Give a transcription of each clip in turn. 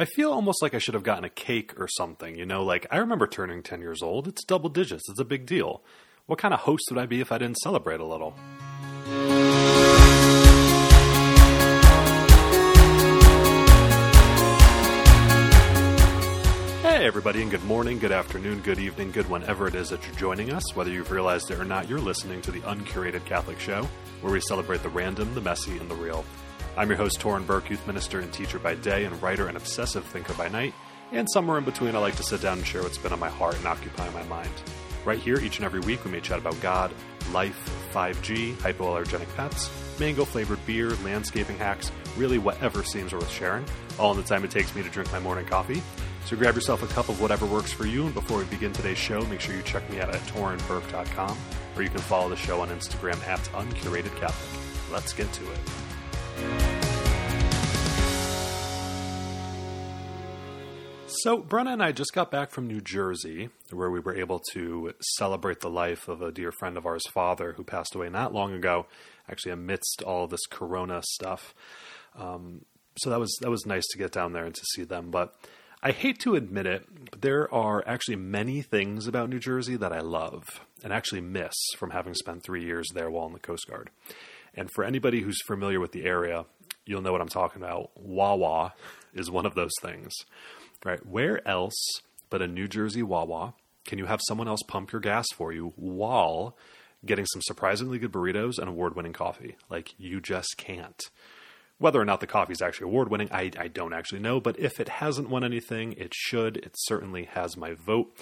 I feel almost like I should have gotten a cake or something, you know, like I remember turning 10 years old. It's double digits, it's a big deal. What kind of host would I be if I didn't celebrate a little? Hey, everybody, and good morning, good afternoon, good evening, good whenever it is that you're joining us. Whether you've realized it or not, you're listening to the Uncurated Catholic Show, where we celebrate the random, the messy, and the real. I'm your host, Torin Burke, youth minister and teacher by day, and writer and obsessive thinker by night. And somewhere in between, I like to sit down and share what's been on my heart and occupy my mind. Right here, each and every week, we may chat about God, life, 5G, hypoallergenic pets, mango flavored beer, landscaping hacks, really whatever seems worth sharing, all in the time it takes me to drink my morning coffee. So grab yourself a cup of whatever works for you, and before we begin today's show, make sure you check me out at torinburke.com, or you can follow the show on Instagram at uncuratedcatholic. Let's get to it. So, Brenna and I just got back from New Jersey, where we were able to celebrate the life of a dear friend of ours' father who passed away not long ago, actually amidst all this Corona stuff. Um, so that was that was nice to get down there and to see them. But I hate to admit it, but there are actually many things about New Jersey that I love and actually miss from having spent three years there while in the Coast Guard. And for anybody who's familiar with the area, you'll know what I'm talking about. Wawa is one of those things, right? Where else but a New Jersey Wawa can you have someone else pump your gas for you while getting some surprisingly good burritos and award winning coffee? Like, you just can't. Whether or not the coffee is actually award winning, I, I don't actually know, but if it hasn't won anything, it should. It certainly has my vote.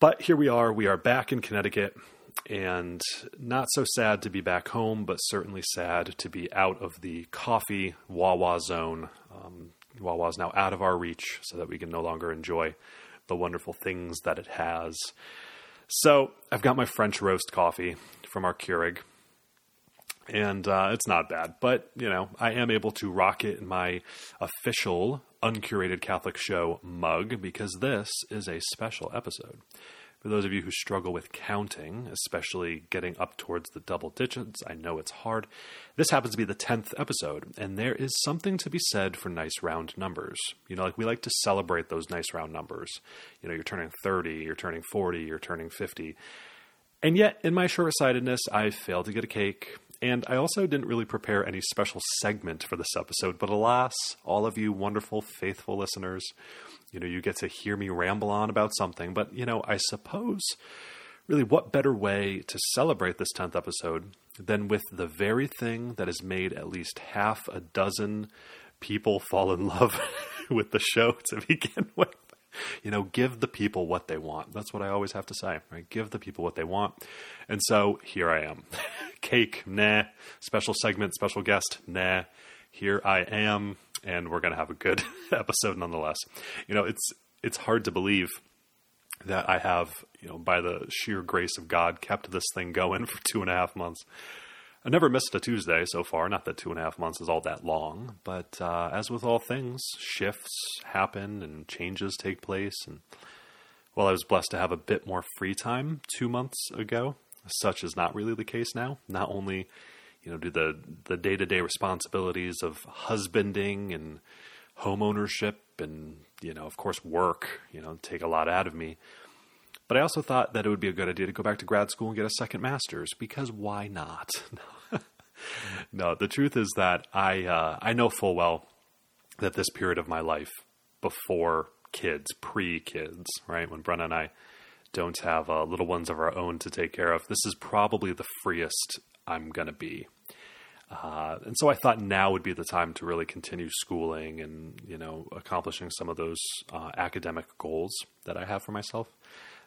But here we are. We are back in Connecticut and not so sad to be back home, but certainly sad to be out of the coffee Wawa zone. Um, Wawa is now out of our reach so that we can no longer enjoy the wonderful things that it has. So I've got my French roast coffee from our Keurig, and uh, it's not bad. But you know, I am able to rock it in my official uncurated Catholic show mug because this is a special episode. For those of you who struggle with counting, especially getting up towards the double digits, I know it's hard. This happens to be the 10th episode, and there is something to be said for nice round numbers. You know, like we like to celebrate those nice round numbers. You know, you're turning 30, you're turning 40, you're turning 50. And yet, in my short sightedness, I failed to get a cake. And I also didn't really prepare any special segment for this episode, but alas, all of you wonderful, faithful listeners, you know, you get to hear me ramble on about something. But, you know, I suppose really what better way to celebrate this 10th episode than with the very thing that has made at least half a dozen people fall in love with the show to begin with. You know, give the people what they want. That's what I always have to say, right? Give the people what they want. And so here I am. Cake, nah. Special segment, special guest, nah. Here I am and we're going to have a good episode nonetheless. You know, it's it's hard to believe that I have, you know, by the sheer grace of God, kept this thing going for two and a half months. I never missed a Tuesday so far. Not that two and a half months is all that long, but uh, as with all things, shifts happen and changes take place. And while I was blessed to have a bit more free time two months ago, such is not really the case now. Not only you know, do the the day to day responsibilities of husbanding and home ownership and you know, of course, work. You know, take a lot out of me. But I also thought that it would be a good idea to go back to grad school and get a second master's because why not? no, the truth is that I uh, I know full well that this period of my life before kids, pre kids, right, when Brenna and I don't have uh, little ones of our own to take care of, this is probably the freest I'm going to be. Uh, and so I thought now would be the time to really continue schooling and you know accomplishing some of those uh, academic goals that I have for myself.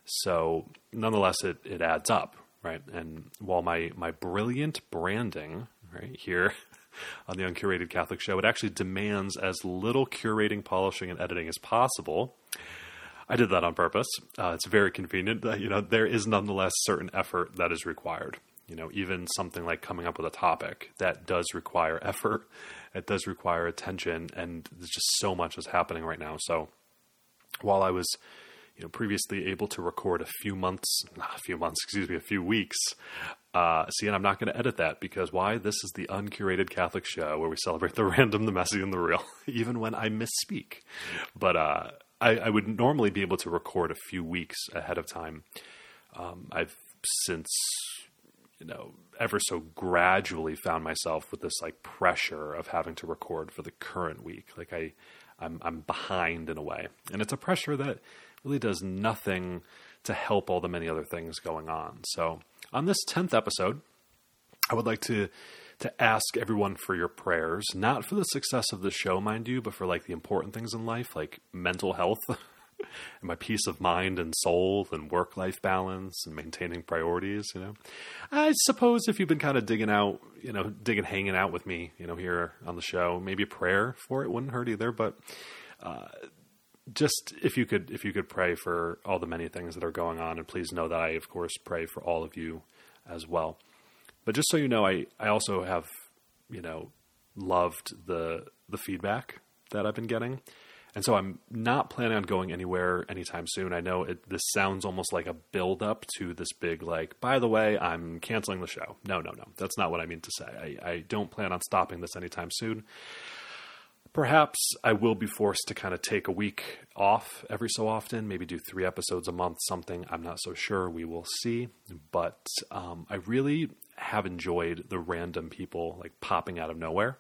So nonetheless, it it adds up, right? And while my my brilliant branding right here on the Uncurated Catholic Show, it actually demands as little curating, polishing, and editing as possible. I did that on purpose. Uh, it's very convenient. you know, there is nonetheless certain effort that is required you know, even something like coming up with a topic that does require effort, it does require attention, and there's just so much is happening right now. So while I was, you know, previously able to record a few months, a few months, excuse me, a few weeks Uh, see, and I'm not going to edit that because why? This is the uncurated Catholic show where we celebrate the random, the messy, and the real, even when I misspeak. But uh, I, I, would normally be able to record a few weeks ahead of time. Um, I've since, you know, ever so gradually found myself with this like pressure of having to record for the current week. Like I, I'm, I'm behind in a way, and it's a pressure that really does nothing to help all the many other things going on. So on this 10th episode, I would like to to ask everyone for your prayers, not for the success of the show, mind you, but for like the important things in life, like mental health and my peace of mind and soul and work life balance and maintaining priorities, you know. I suppose if you've been kind of digging out, you know, digging hanging out with me, you know, here on the show, maybe a prayer for it wouldn't hurt either, but uh, just if you could if you could pray for all the many things that are going on and please know that I of course pray for all of you as well. But just so you know, I, I also have, you know, loved the the feedback that I've been getting. And so I'm not planning on going anywhere anytime soon. I know it, this sounds almost like a build up to this big, like, by the way, I'm canceling the show. No, no, no. That's not what I mean to say. I, I don't plan on stopping this anytime soon. Perhaps I will be forced to kind of take a week off every so often, maybe do three episodes a month, something. I'm not so sure. We will see. But um, I really have enjoyed the random people like popping out of nowhere.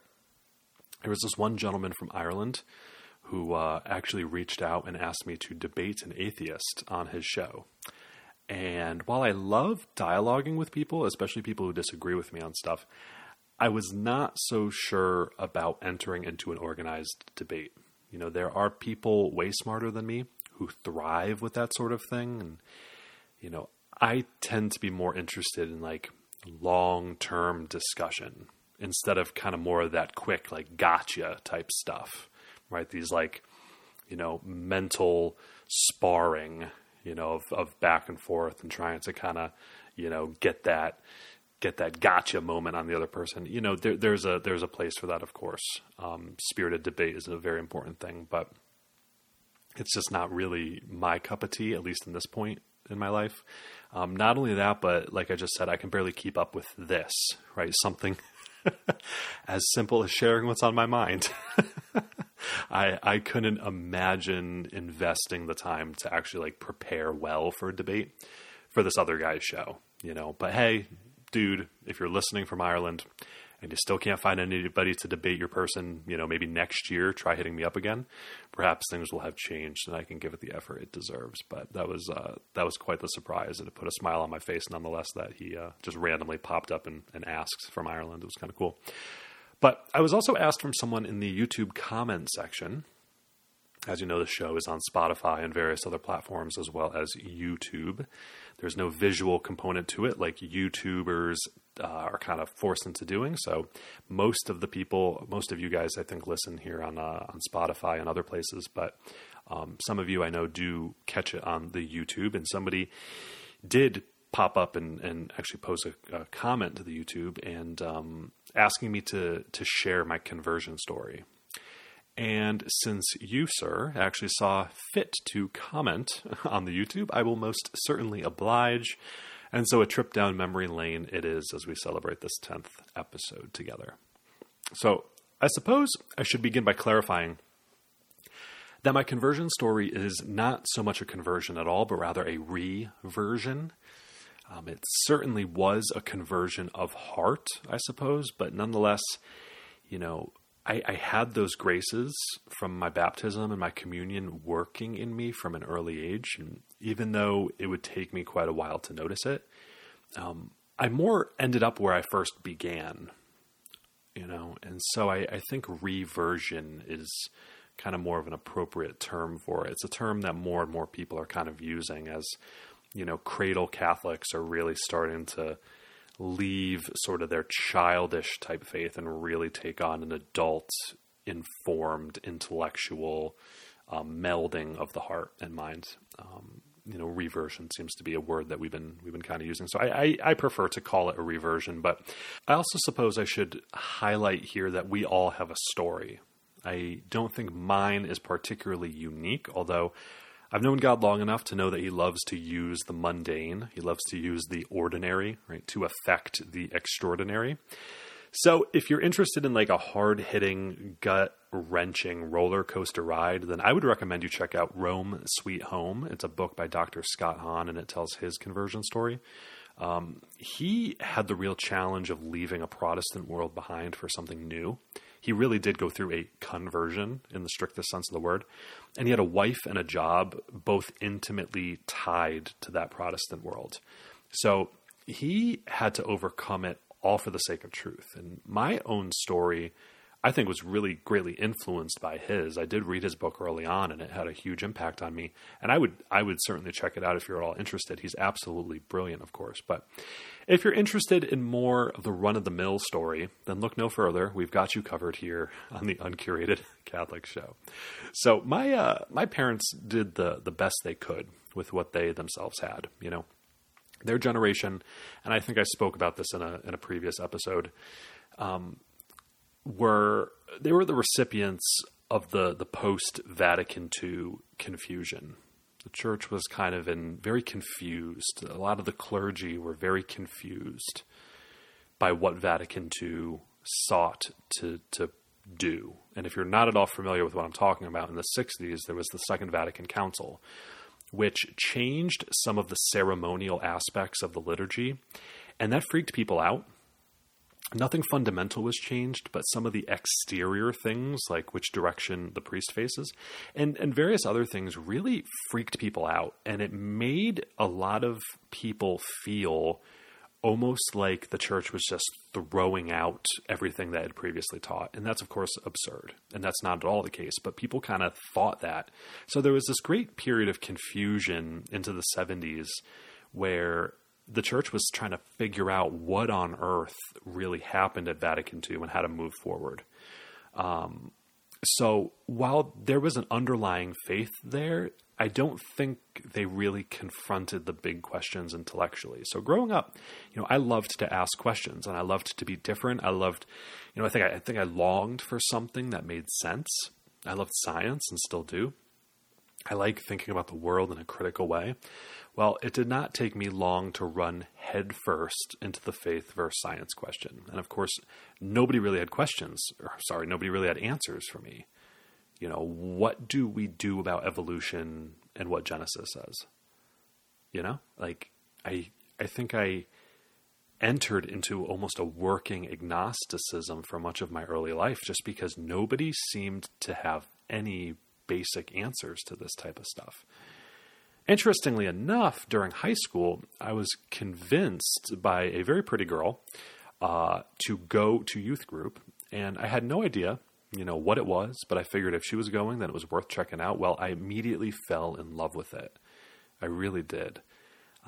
There was this one gentleman from Ireland who uh, actually reached out and asked me to debate an atheist on his show. And while I love dialoguing with people, especially people who disagree with me on stuff, I was not so sure about entering into an organized debate. You know, there are people way smarter than me who thrive with that sort of thing. And, you know, I tend to be more interested in like long term discussion instead of kind of more of that quick, like gotcha type stuff, right? These like, you know, mental sparring, you know, of, of back and forth and trying to kind of, you know, get that, get that gotcha moment on the other person. You know, there, there's a, there's a place for that, of course. Um, spirited debate is a very important thing, but it's just not really my cup of tea, at least in this point in my life. Um, not only that, but like I just said, I can barely keep up with this, right? Something as simple as sharing what's on my mind. I I couldn't imagine investing the time to actually like prepare well for a debate for this other guy's show, you know. But hey, dude, if you're listening from Ireland, and you still can't find anybody to debate your person, you know, maybe next year try hitting me up again. Perhaps things will have changed and I can give it the effort it deserves. But that was uh, that was quite the surprise, and it put a smile on my face nonetheless that he uh, just randomly popped up and, and asked from Ireland. It was kind of cool. But I was also asked from someone in the YouTube comment section. As you know, the show is on Spotify and various other platforms as well as YouTube. There's no visual component to it like YouTubers uh, are kind of forced into doing. So most of the people, most of you guys, I think, listen here on uh, on Spotify and other places, but um, some of you I know do catch it on the YouTube, and somebody did pop up and, and actually post a, a comment to the YouTube and um, asking me to to share my conversion story. And since you, sir, actually saw fit to comment on the YouTube, I will most certainly oblige. And so a trip down memory lane it is as we celebrate this 10th episode together. So I suppose I should begin by clarifying that my conversion story is not so much a conversion at all, but rather a reversion. Um, it certainly was a conversion of heart, I suppose, but nonetheless, you know, I, I, had those graces from my baptism and my communion working in me from an early age. And even though it would take me quite a while to notice it, um, I more ended up where I first began, you know. And so I, I think reversion is kind of more of an appropriate term for it. It's a term that more and more people are kind of using as, you know, cradle Catholics are really starting to leave sort of their childish type faith and really take on an adult, informed, intellectual um, melding of the heart and mind. Um, you know, reversion seems to be a word that we've been we've been kind of using. So I, I, I prefer to call it a reversion, but I also suppose I should highlight here that we all have a story. I don't think mine is particularly unique, although I've known God long enough to know that He loves to use the mundane. He loves to use the ordinary, right, to affect the extraordinary. So, if you're interested in like a hard hitting, gut wrenching roller coaster ride, then I would recommend you check out Rome Sweet Home. It's a book by Dr. Scott Hahn, and it tells his conversion story. Um, he had the real challenge of leaving a Protestant world behind for something new. He really did go through a conversion in the strictest sense of the word. And he had a wife and a job, both intimately tied to that Protestant world. So he had to overcome it all for the sake of truth. And my own story, I think, was really greatly influenced by his. I did read his book early on, and it had a huge impact on me. And I would, I would certainly check it out if you're at all interested. He's absolutely brilliant, of course. But if you're interested in more of the run of the mill story, then look no further. We've got you covered here on the Uncurated Catholic Show. So my uh, my parents did the the best they could with what they themselves had. You know, their generation, and I think I spoke about this in a in a previous episode, um, were they were the recipients of the the post Vatican II confusion. The church was kind of in very confused. A lot of the clergy were very confused by what Vatican II sought to to do. And if you're not at all familiar with what I'm talking about, in the 60s there was the Second Vatican Council, which changed some of the ceremonial aspects of the liturgy. And that freaked people out. Nothing fundamental was changed, but some of the exterior things, like which direction the priest faces, and, and various other things, really freaked people out. And it made a lot of people feel almost like the church was just throwing out everything that had previously taught. And that's, of course, absurd. And that's not at all the case. But people kind of thought that. So there was this great period of confusion into the 70s where the church was trying to figure out what on earth really happened at Vatican II and how to move forward. Um, so while there was an underlying faith there, I don't think they really confronted the big questions intellectually. So growing up, you know, I loved to ask questions and I loved to be different. I loved, you know, I think I, I think I longed for something that made sense. I loved science and still do. I like thinking about the world in a critical way. Well, it did not take me long to run headfirst into the faith versus science question. And of course, nobody really had questions, or sorry, nobody really had answers for me you know, what do we do about evolution and what Genesis says? You know, like I I think I entered into almost a working agnosticism for much of my early life just because nobody seemed to have any basic answers to this type of stuff. Interestingly enough, during high school, I was convinced by a very pretty girl uh, to go to youth group, and I had no idea you know what it was, but I figured if she was going, then it was worth checking out. Well, I immediately fell in love with it. I really did.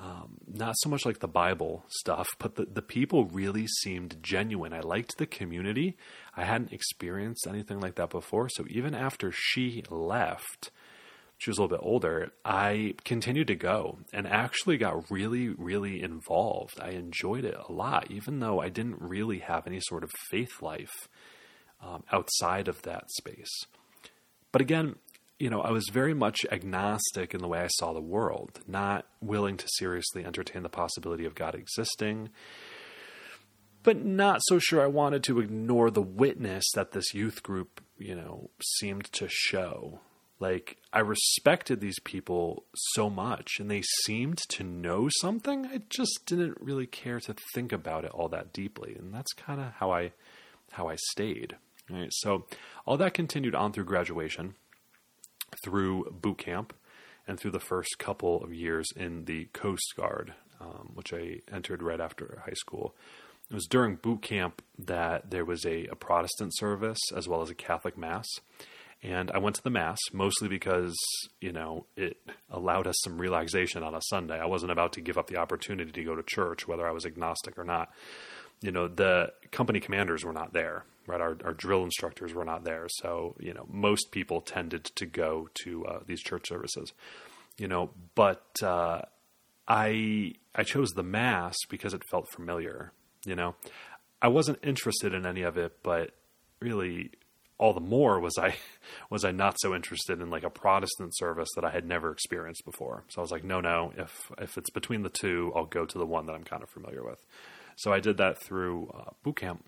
Um, not so much like the Bible stuff, but the, the people really seemed genuine. I liked the community. I hadn't experienced anything like that before. So even after she left, she was a little bit older, I continued to go and actually got really, really involved. I enjoyed it a lot, even though I didn't really have any sort of faith life um, outside of that space. But again, you know, I was very much agnostic in the way I saw the world, not willing to seriously entertain the possibility of God existing, but not so sure I wanted to ignore the witness that this youth group, you know, seemed to show. Like, I respected these people so much, and they seemed to know something. I just didn't really care to think about it all that deeply, and that's kind of how I how I stayed. Right? So all that continued on through graduation, through boot camp, and through the first couple of years in the Coast Guard, um, which I entered right after high school. It was during boot camp that there was a, a Protestant service as well as a Catholic Mass. And I went to the Mass mostly because, you know, it allowed us some relaxation on a Sunday. I wasn't about to give up the opportunity to go to church, whether I was agnostic or not. You know, the company commanders were not there right? Our, our drill instructors were not there. So, you know, most people tended to go to uh, these church services, you know, but uh, I, I chose the Mass because it felt familiar, you know. I wasn't interested in any of it, but really all the more was I was I not so interested in like a Protestant service that I had never experienced before. So I was like, no, no. If if it's between the two, I'll go to the one that I'm kind of familiar with. So I did that through uh, boot camp.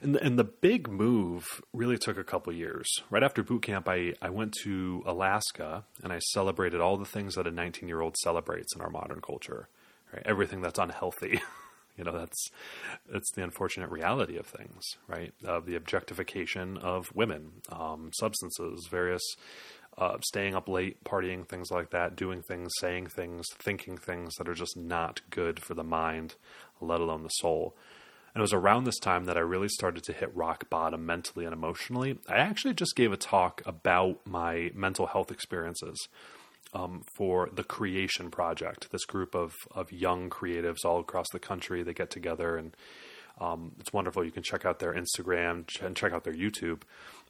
And the, and the big move really took a couple years. Right after boot camp, I, I went to Alaska and I celebrated all the things that a 19 year old celebrates in our modern culture. Right? Everything that's unhealthy. you know, that's that's the unfortunate reality of things, right? Uh, the objectification of women, um, substances, various uh, staying up late, partying, things like that, doing things, saying things, thinking things that are just not good for the mind, let alone the soul. And it was around this time that I really started to hit rock bottom mentally and emotionally. I actually just gave a talk about my mental health experiences um, for the Creation Project, this group of, of young creatives all across the country. They get together and um, it's wonderful. You can check out their Instagram and check out their YouTube.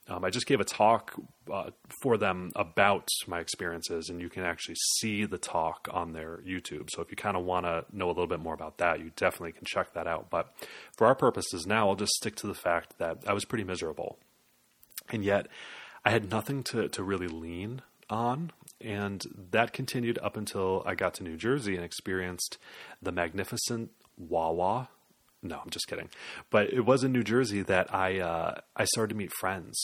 Um, I just gave a talk uh, for them about my experiences, and you can actually see the talk on their YouTube. So if you kind of want to know a little bit more about that, you definitely can check that out. But for our purposes now, I'll just stick to the fact that I was pretty miserable. And yet, I had nothing to, to really lean on. And that continued up until I got to New Jersey and experienced the magnificent Wawa no, I'm just kidding. But it was in New Jersey that I uh, I started to meet friends.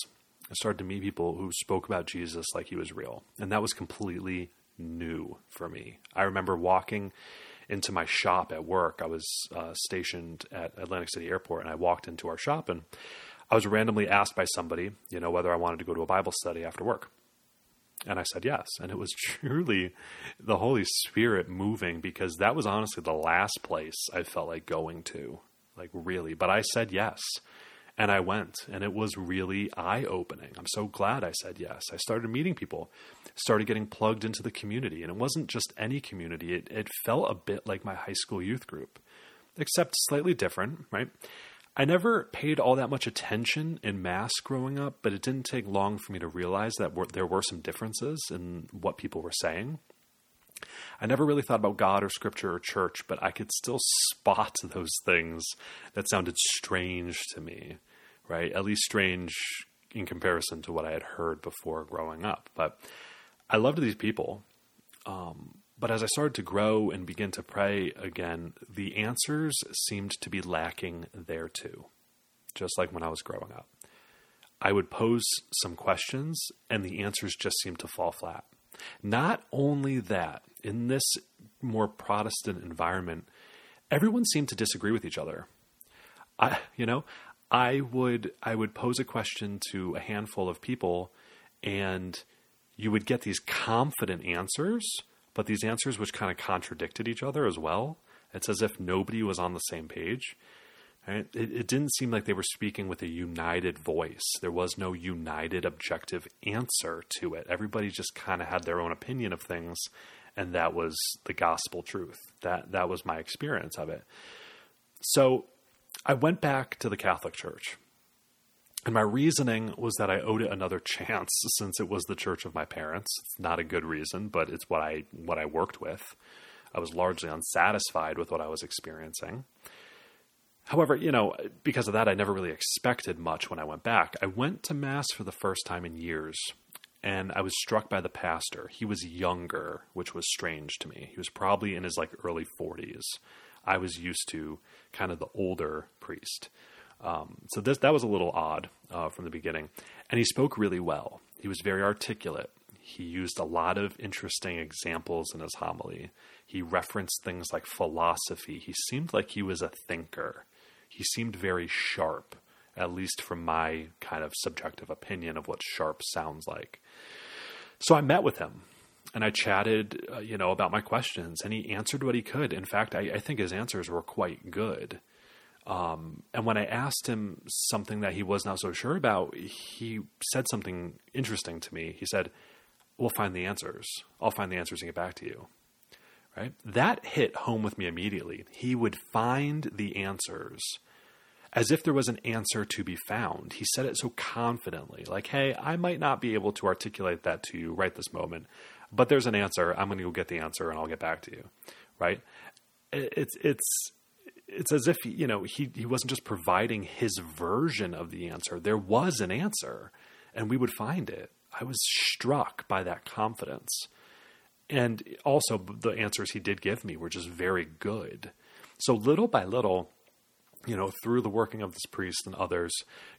I started to meet people who spoke about Jesus like he was real, and that was completely new for me. I remember walking into my shop at work. I was uh, stationed at Atlantic City Airport, and I walked into our shop, and I was randomly asked by somebody, you know, whether I wanted to go to a Bible study after work. And I said yes. And it was truly the Holy Spirit moving because that was honestly the last place I felt like going to like really. But I said yes. And I went, and it was really eye opening. I'm so glad I said yes. I started meeting people, started getting plugged into the community. And it wasn't just any community, it, it felt a bit like my high school youth group, except slightly different, right? I never paid all that much attention in mass growing up, but it didn't take long for me to realize that there were some differences in what people were saying. I never really thought about God or scripture or church, but I could still spot those things that sounded strange to me, right? At least strange in comparison to what I had heard before growing up. But I loved these people. Um, but as I started to grow and begin to pray again, the answers seemed to be lacking there too, just like when I was growing up. I would pose some questions and the answers just seemed to fall flat. Not only that, in this more Protestant environment, everyone seemed to disagree with each other. I, you know, I would I would pose a question to a handful of people, and you would get these confident answers, but these answers which kind of contradicted each other as well. It's as if nobody was on the same page. It, it, didn't seem like they were speaking with a united voice. There was no united objective answer to it. Everybody just kind of had their own opinion of things, and that was the gospel truth. That that was my experience of it. So I went back to the Catholic Church. And my reasoning was that I owed it another chance since it was the church of my parents. It's not a good reason, but it's what I what I worked with. I was largely unsatisfied with what I was experiencing. However, you know, because of that, I never really expected much when I went back. I went to Mass for the first time in years, and I was struck by the pastor. He was younger, which was strange to me. He was probably in his like early 40s. I was used to kind of the older priest. Um, so this that was a little odd uh, from the beginning, and he spoke really well. He was very articulate. He used a lot of interesting examples in his homily. He referenced things like philosophy. He seemed like he was a thinker he seemed very sharp, at least from my kind of subjective opinion of what sharp sounds like. So I met with him and I chatted, uh, you know, about my questions, and he answered what he could. In fact, I, I think his answers were quite good. Um, and when I asked him something that he was not so sure about, he said something interesting to me. He said, "We'll find the answers. I'll find the answers and get back to you." right? That hit home with me immediately. He would find the answers as if there was an answer to be found. He said it so confidently, like, hey, I might not be able to articulate that to you right this moment, but there's an answer. I'm going to go get the answer and I'll get back to you, right? It's, it's, it's as if you know he he wasn't just providing his version of the answer. There was an answer, and we would find it. I was struck by that confidence, and also the answers he did give me were just very good. So little by little, you know, through the working of this priest and others,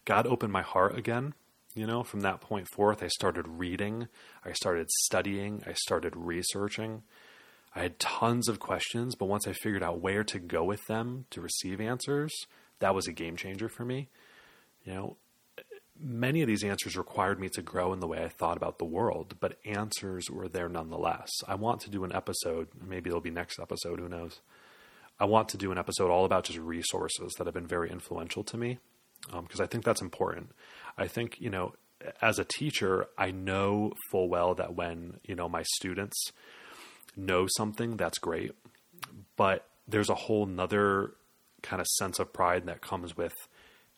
God opened my heart again. You know, from that point forth, I started reading, I started studying, I started researching. I had tons of questions, but once I figured out where to go with them to receive answers, that was a game changer for me. You know, many of these answers required me to grow in the way I thought about the world, but answers were there nonetheless. I want to do an episode, maybe it'll be next episode, who knows. I want to do an episode all about just resources that have been very influential to me because um, I think that's important. I think, you know, as a teacher, I know full well that when, you know, my students know something, that's great. But there's a whole nother kind of sense of pride that comes with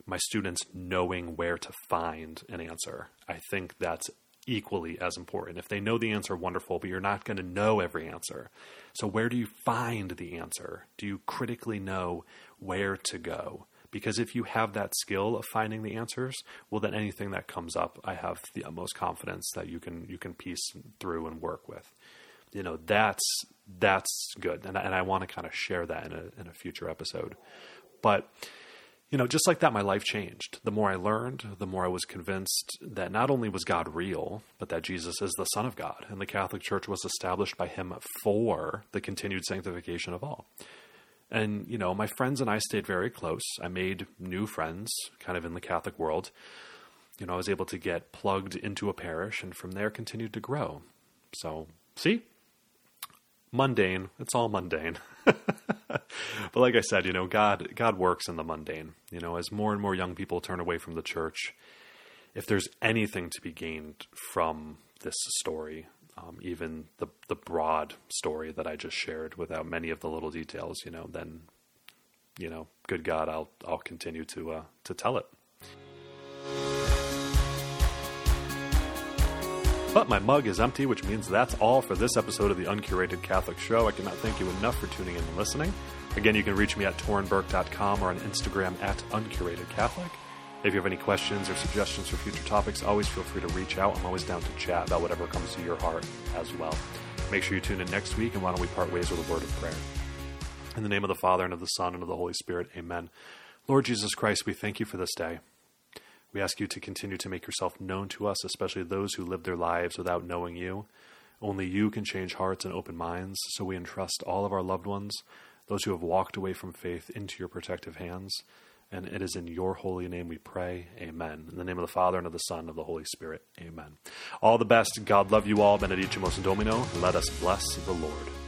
my students knowing where to find an answer. I think that's equally as important. If they know the answer, wonderful, but you're not going to know every answer. So, where do you find the answer? Do you critically know where to go? Because if you have that skill of finding the answers, well, then anything that comes up, I have the utmost confidence that you can you can piece through and work with you know that's that's good, and and I want to kind of share that in a in a future episode. But you know, just like that, my life changed. The more I learned, the more I was convinced that not only was God real, but that Jesus is the Son of God, and the Catholic Church was established by Him for the continued sanctification of all. And, you know, my friends and I stayed very close. I made new friends kind of in the Catholic world. You know, I was able to get plugged into a parish and from there continued to grow. So, see, mundane. It's all mundane. but like I said, you know, God God works in the mundane. You know, as more and more young people turn away from the church, if there's anything to be gained from this story, um, even the the broad story that I just shared, without many of the little details, you know, then, you know, good God, I'll I'll continue to uh, to tell it. But my mug is empty, which means that's all for this episode of the Uncurated Catholic Show. I cannot thank you enough for tuning in and listening. Again, you can reach me at torinburke.com or on Instagram at uncuratedcatholic. If you have any questions or suggestions for future topics, always feel free to reach out. I'm always down to chat about whatever comes to your heart as well. Make sure you tune in next week, and why don't we part ways with a word of prayer? In the name of the Father, and of the Son, and of the Holy Spirit, amen. Lord Jesus Christ, we thank you for this day. We ask you to continue to make yourself known to us, especially those who live their lives without knowing you. Only you can change hearts and open minds, so we entrust all of our loved ones, those who have walked away from faith, into your protective hands. And it is in your holy name we pray. Amen. In the name of the Father, and of the Son, and of the Holy Spirit. Amen. All the best. God love you all. Benedicamus Domino. Let us bless the Lord.